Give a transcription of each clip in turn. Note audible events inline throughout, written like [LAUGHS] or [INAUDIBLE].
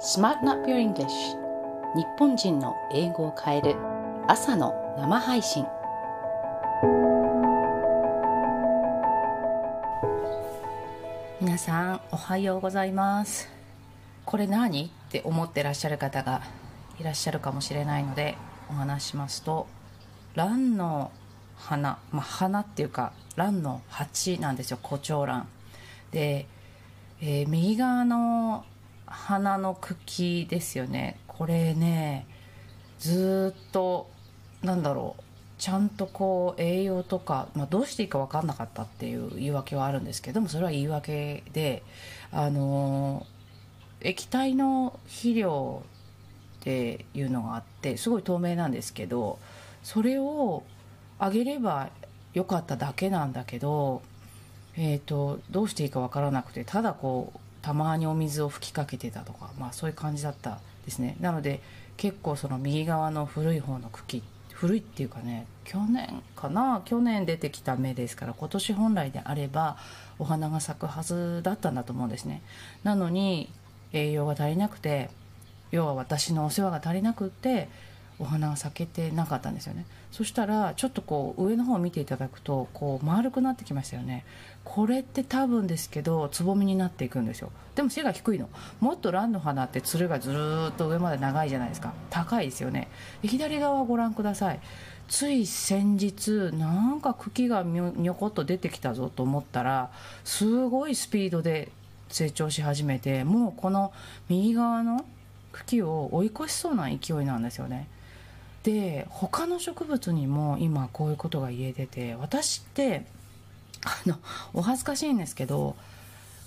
Smarten Up Your English. 日本人の英語を変える。朝の生配信。皆さんおはようございます。これ何って思ってらっしゃる方がいらっしゃるかもしれないのでお話しますと蘭の花、まあ、花っていうか蘭の鉢なんですよ胡蝶蘭で、えー、右側の花の茎ですよね。これねずっとなんだろうちゃんとこう栄養とか、まあ、どうしていいか分かんなかったっていう言い訳はあるんですけどもそれは言い訳であの液体の肥料っていうのがあってすごい透明なんですけどそれをあげればよかっただけなんだけど、えーと、どうしていいか分からなくてただこうたまにお水を吹きかけてたとか、まあ、そういう感じだったですね。なので結構その右側の古い方の茎古いっていうかね去年かな去年出てきた芽ですから今年本来であればお花が咲くはずだったんだと思うんですね。なのに栄養が足りなくて要は私のお世話が足りなくってお花が咲けてなかったんですよね。そしたらちょっとこう上の方を見ていただくとこう丸くなってきましたよね。これって多分ですけどつぼみになっていくんですよ。でも背が低いの。もっと蘭の花ってつるがずっと上まで長いじゃないですか。高いですよね。左側ご覧ください。つい先日なんか茎がにょこっと出てきたぞと思ったらすごいスピードで成長し始めてもうこの右側の茎を追い越しそうな勢いなんですよね。で他の植物にも今こういうことが言えてて私ってあのお恥ずかしいんですけど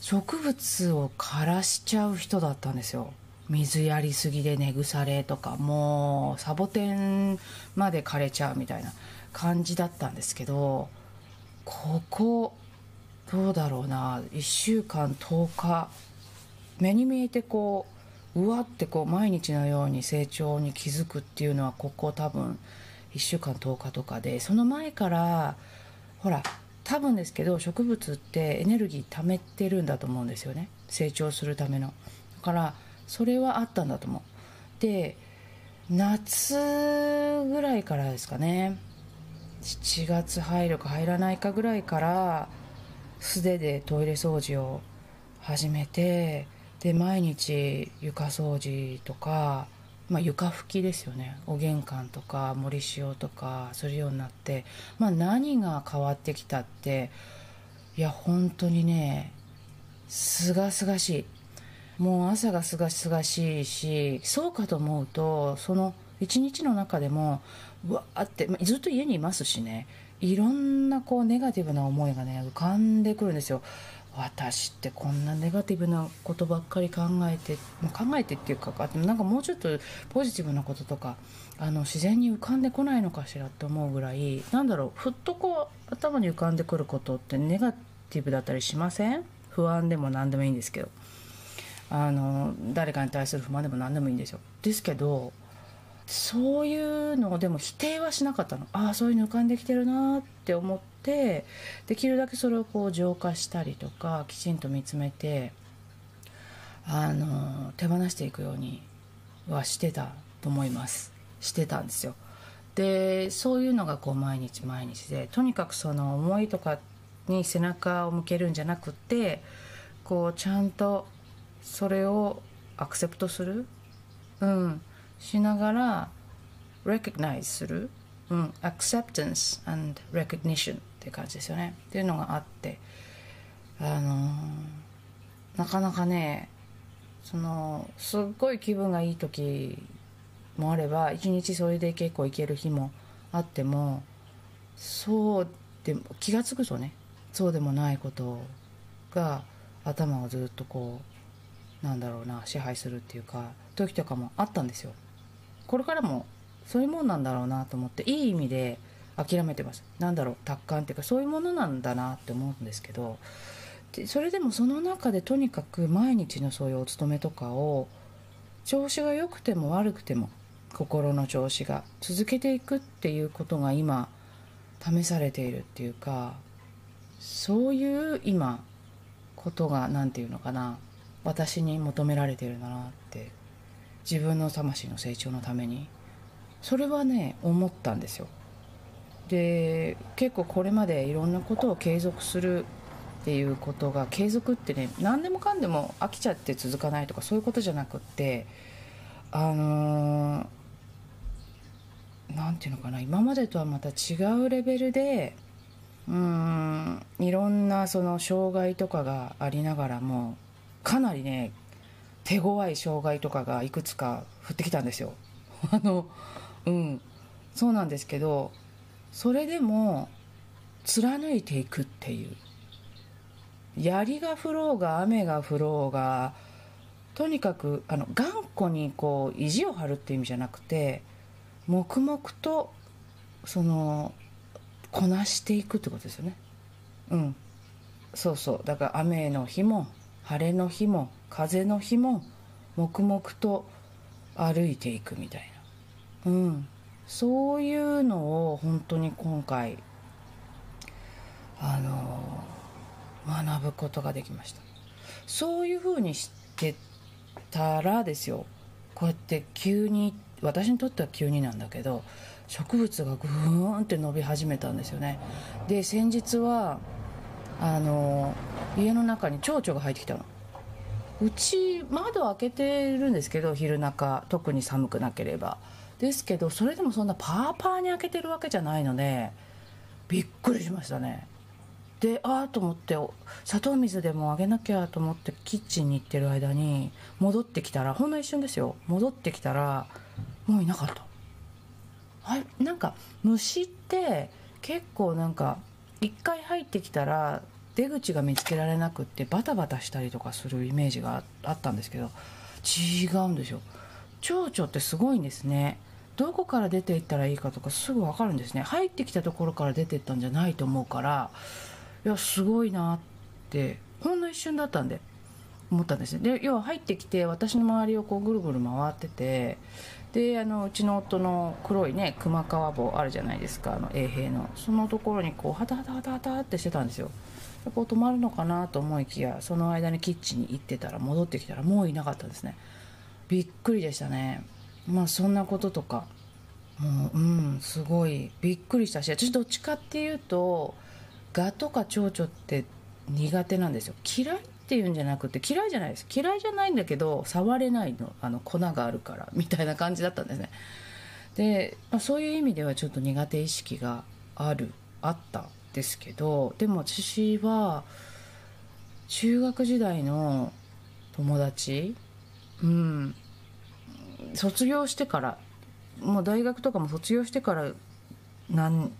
植物を枯らしちゃう人だったんですよ。水やりすぎで根腐れとかもうサボテンまで枯れちゃうみたいな感じだったんですけどここどうだろうな1週間10日目に見えてこううわってこう毎日のように成長に気づくっていうのはここ多分1週間10日とかでその前からほら多分ですけど植物ってエネルギー貯めてるんだと思うんですよね。成長するための。だからそれはあったんだと思う。で夏ぐらいからですかね。7月入るか入らないかぐらいから素手でトイレ掃除を始めてで毎日床掃除とか、まあ、床拭きですよね。お玄関とか森塩とかするようになって、まあ、何が変わってきたっていや本当にねすがすがしい。もう朝がすがすがしいしそうかと思うとその一日の中でもわーって、まあ、ずっと家にいますしね。いろんなこうネガティブな思いがね浮かんでくるんですよ。私ってこんなネガティブなことばっかり考えて、まあ、考えてっていうかなんかもうちょっとポジティブなこととかあの自然に浮かんでこないのかしらって思うぐらいなんだろうふっとこう頭に浮かんでくることってネガティブだったりしません？不安でも何でもいいんですけど。あの誰かに対する不満でも何でもいいんですよ。ですけどそういうのをでも否定はしなかったの。ああそういうの浮かんできてるなって思ってできるだけそれをこう浄化したりとかきちんと見つめてあの手放していくようにはしてたと思います。してたんですよ。でそういうのがこう毎日毎日でとにかくその思いとかに背中を向けるんじゃなくってこうちゃんとそれをアクセプトする。うん。しながら recognize する、うん、acceptance and recognition っていう感じですよね。っていうのがあってあのー、なかなかねそのすっごい気分がいい時もあれば一日それで結構いける日もあってもそうでも気が付くとねそうでもないことが頭をずっとこうなんだろうな支配するっていうか時とかもあったんですよ。これからもそういうもんなんだろうなと思っていい意味で諦めてます。なんだろう達観っていうかそういうものなんだなって思うんですけどでそれでもその中でとにかく毎日のそういうお勤めとかを調子が良くても悪くても心の調子が続けていくっていうことが今試されているっていうかそういう今ことが何て言うのかな私に求められてるんだなって自分の魂の成長のためにそれはね思ったんですよ。で結構これまでいろんなことを継続するっていうことが継続ってね何でもかんでも飽きちゃって続かないとかそういうことじゃなくってあの何、ー、て言うのかな今までとはまた違うレベルでうんいろんなその障害とかがありながらもかなりね手強い障害とかがいくつか降ってきたんですよ。[LAUGHS] あのうんそうなんですけどそれでも貫いていくっていう。槍が降ろうが雨が降ろうがとにかくあの頑固にこう意地を張るっていう意味じゃなくて黙々とそのこなしていくってことですよね。うん。そうそう。だから雨の日も晴れの日も風の日も黙々と歩いていくみたいな。うん。そういうのを本当に今回あの学ぶことができました。そういうふうにしてたらですよこうやって急に私にとっては急になんだけど植物がぐーんって伸び始めたんですよね。で先日はあの家の中に蝶々が入ってきたの。うち窓開けてるんですけど昼中特に寒くなければ。ですけどそれでもそんなパーパーに開けてるわけじゃないのでびっくりしましたね。でああと思って砂糖水でもあげなきゃと思ってキッチンに行ってる間に戻ってきたらほんの一瞬ですよ。戻ってきたらもういなかった。はいなんか虫って結構なんか一回入ってきたら出口が見つけられなくってバタバタしたりとかするイメージがあったんですけど違うんですよ。蝶々ってすごいんですね。どこから出ていったらいいかとかすぐ分かるんですね。入ってきたところから出ていったんじゃないと思うからいやすごいなってほんの一瞬だったんで思ったんですね。で要は入ってきて私の周りをこうぐるぐる回っててであのうちの夫の黒いね熊川棒あるじゃないですかあの衛兵の。そのところにこうハタハタハタハタってしてたんですよ。でこう止まるのかなと思いきやその間にキッチンに行ってたら戻ってきたらもういなかったんですね。びっくりでしたね。まあそんなこととか。もううんすごいびっくりしたし。私どっちかっていうとガとか蝶々って苦手なんですよ。嫌いっていうんじゃなくて嫌いじゃないです。嫌いじゃないんだけど触れないの。あの粉があるからみたいな感じだったんですね。で、まあ、そういう意味ではちょっと苦手意識があるあったですけどでも私は中学時代の友達うん卒業してからもう大学とかも卒業してから何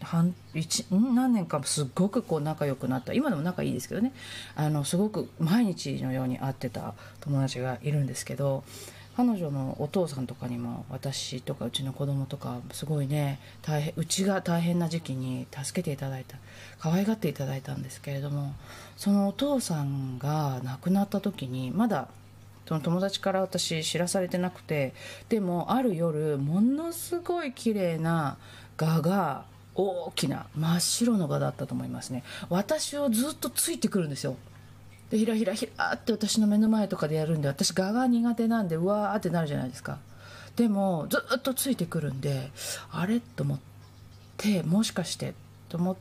半一何年かすっごくこう仲良くなった。今でも仲いいですけどね。あのすごく毎日のように会ってた友達がいるんですけど彼女のお父さんとかにも私とかうちの子供とかすごいね大変うちが大変な時期に助けていただいた可愛がっていただいたんですけれどもそのお父さんが亡くなった時にまだその友達から私知らされてなくてでもある夜ものすごい綺麗な蛾が大きな真っ白の蛾だったと思いますね。私をずっとついてくるんですよ。でひらひらひらって私の目の前とかでやるんで私蛾が苦手なんでうわーってなるじゃないですか。でもずっとついてくるんであれ？と思ってもしかして？と思っ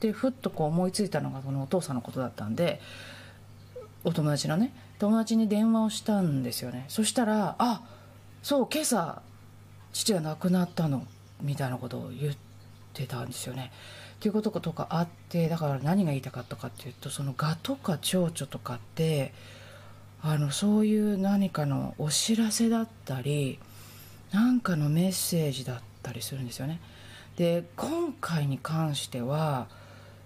てふっとこう思いついたのがこのお父さんのことだったんでお友達のね友達に電話をしたんですよねそしたら「あそう今朝父が亡くなったの」みたいなことを言ってたんですよね。っていうこととかあってだから何が言いたかったかっていうとその蛾とか蝶々とかってあのそういう何かのお知らせだったり何かのメッセージだったりするんですよね。で今回に関しては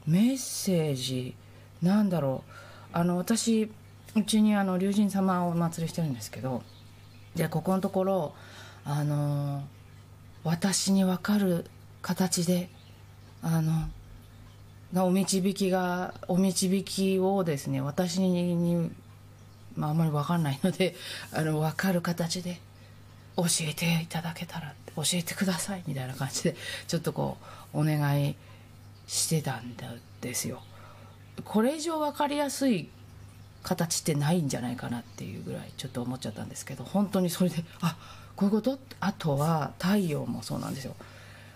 メッセージなんだろうあの私うちにあの龍神様をお祭りしてるんですけどでここのところあの私に分かる形であのお導きがお導きをですね私に、まあ、あんまり分かんないので [LAUGHS] あの分かる形で教えていただけたら教えてくださいみたいな感じでちょっとこうお願いしてたんですよ。これ以上分かりやすい形ってないんじゃないかなっていうぐらいちょっと思っちゃったんですけど本当にそれであこういうこと？あとは太陽もそうなんですよ。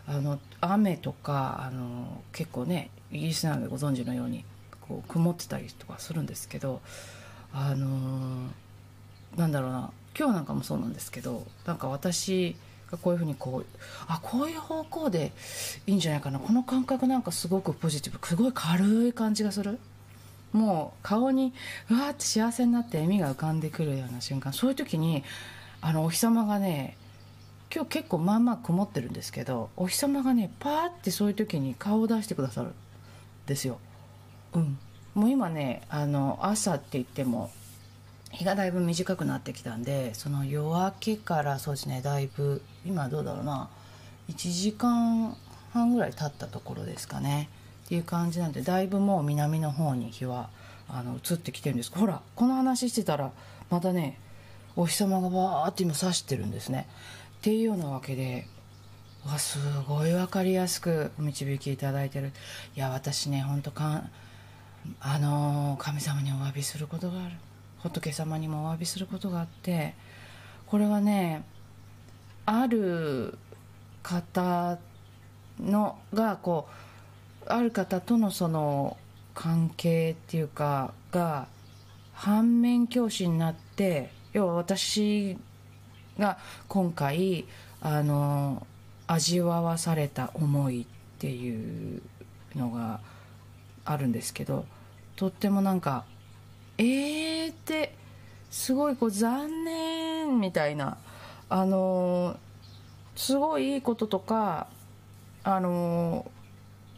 あの雨とかあの結構ねイギリスなのでご存知のようにこう曇ってたりとかするんですけどあのなんだろうな今日なんかもそうなんですけどなんか私がこういうふうにこうあこういう方向でいいんじゃないかな。この感覚なんかすごくポジティブすごい軽い感じがする。もう顔にうわーって幸せになって笑みが浮かんでくるような瞬間そういう時にあのお日様がね今日結構まあまあ曇ってるんですけどお日様がねパーってそういう時に顔を出してくださるんですよ。うん。もう今ねあの朝って言っても日がだいぶ短くなってきたんでその夜明けからそうですねだいぶ今どうだろうな1時間半ぐらい経ったところですかね。っていう感じなんでだいぶもう南の方に日はあの移ってきてるんです。ほらこの話してたらまたねお日様がバーって今差してるんですね。っていうようなわけでわすごい分かりやすくお導きいただいてる。いや私ね本当かんあの神様にお詫びすることがある。仏様にもお詫びすることがあってこれはねある方のがこうある方とのその関係っていうかが反面教師になって要は私が今回あの味わわされた思いっていうのがあるんですけどとってもなんかえーってすごいこう残念みたいなあのすごいいいこととかあの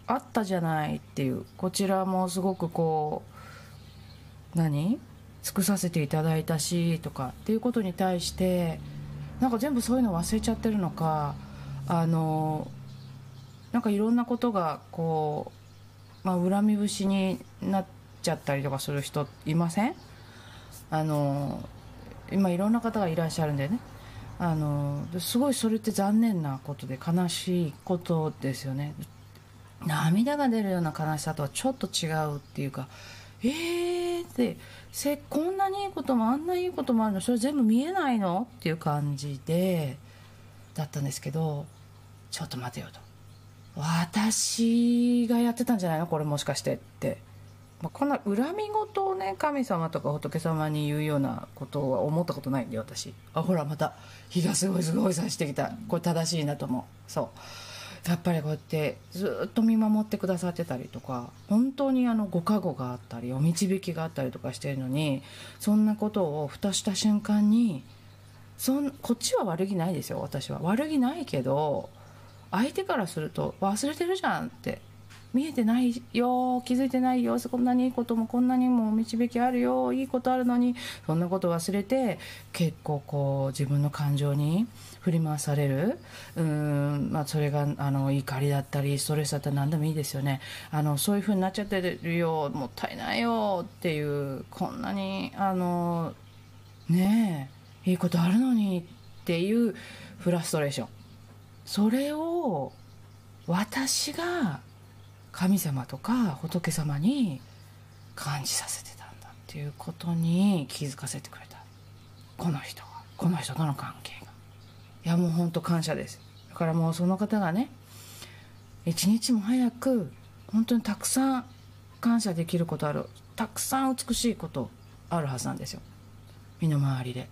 あったじゃないっていう。こちらもすごくこう何？尽くさせていただいたしとかっていうことに対してなんか全部そういうの忘れちゃってるのかあのなんかいろんなことがこう、まあ、恨み節になっちゃったりとかする人いません？あの今いろんな方がいらっしゃるんでね。あのすごいそれって残念なことで悲しいことですよね。涙が出るような悲しさとはちょっと違うっていうかえーってせこんなにいいこともあんないいこともあるのそれ全部見えないの？っていう感じでだったんですけどちょっと待てよと私がやってたんじゃないの？これもしかしてって。まあ、こんな恨み事をね神様とか仏様に言うようなことは思ったことないんで私。あほらまた日がすごいすごいさしてきた。これ正しいなと思う。そう。やっぱりこうやってずっと見守ってくださってたりとか本当にあのご加護があったりお導きがあったりとかしてるのにそんなことを蓋した瞬間にそんこっちは悪気ないですよ私は。悪気ないけど相手からすると忘れてるじゃんって見えてないよ気づいてないよこんなにいいこともこんなにも導きあるよいいことあるのにそんなこと忘れて結構こう自分の感情に振り回される。うん、まあ、それがあの怒りだったりストレスだったり何でもいいですよね。あのそういう風になっちゃってるよもったいないよっていうこんなにあのねえいいことあるのにっていうフラストレーションそれを私が神様とか仏様に感じさせてたんだっていうことに気づかせてくれた。この人がこの人との関係が。いやもうほんと感謝です。だからもうその方がね一日も早く本当にたくさん感謝できることあるたくさん美しいことあるはずなんですよ。身の回りで。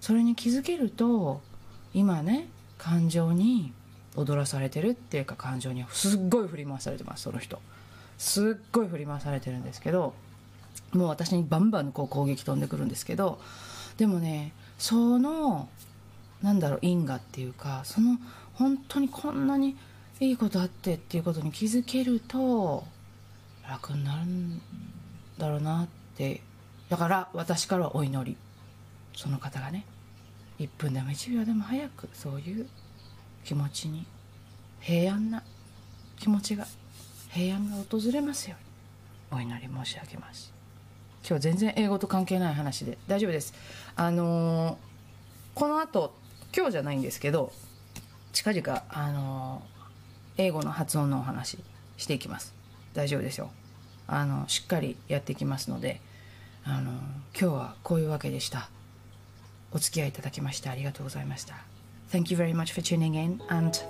それに気づけると今ね感情に踊らされてるっていうか感情にすっごい振り回されてますその人。すっごい振り回されてるんですけどもう私にバンバンこう攻撃飛んでくるんですけどでもねそのなんだろう因果っていうかその本当にこんなにいいことあってっていうことに気づけると楽になるんだろうなって。だから私からはお祈り。その方がね1分でも1秒でも早くそういう気持ちに。平安な。気持ちが。平安が訪れますように。お祈り申し上げます。今日全然英語と関係ない話で。大丈夫です。あのー、この後今日じゃないんですけど近々あのー、英語の発音のお話していきます。大丈夫ですよ。あのしっかりやっていきますのであの今日はこういうわけでした。お付き合いいただきましてありがとうございました。Thank you very much for tuning in and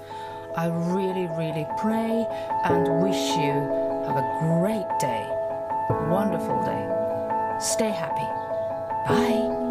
I really really pray and wish you have a great day. Wonderful day. Stay happy. Bye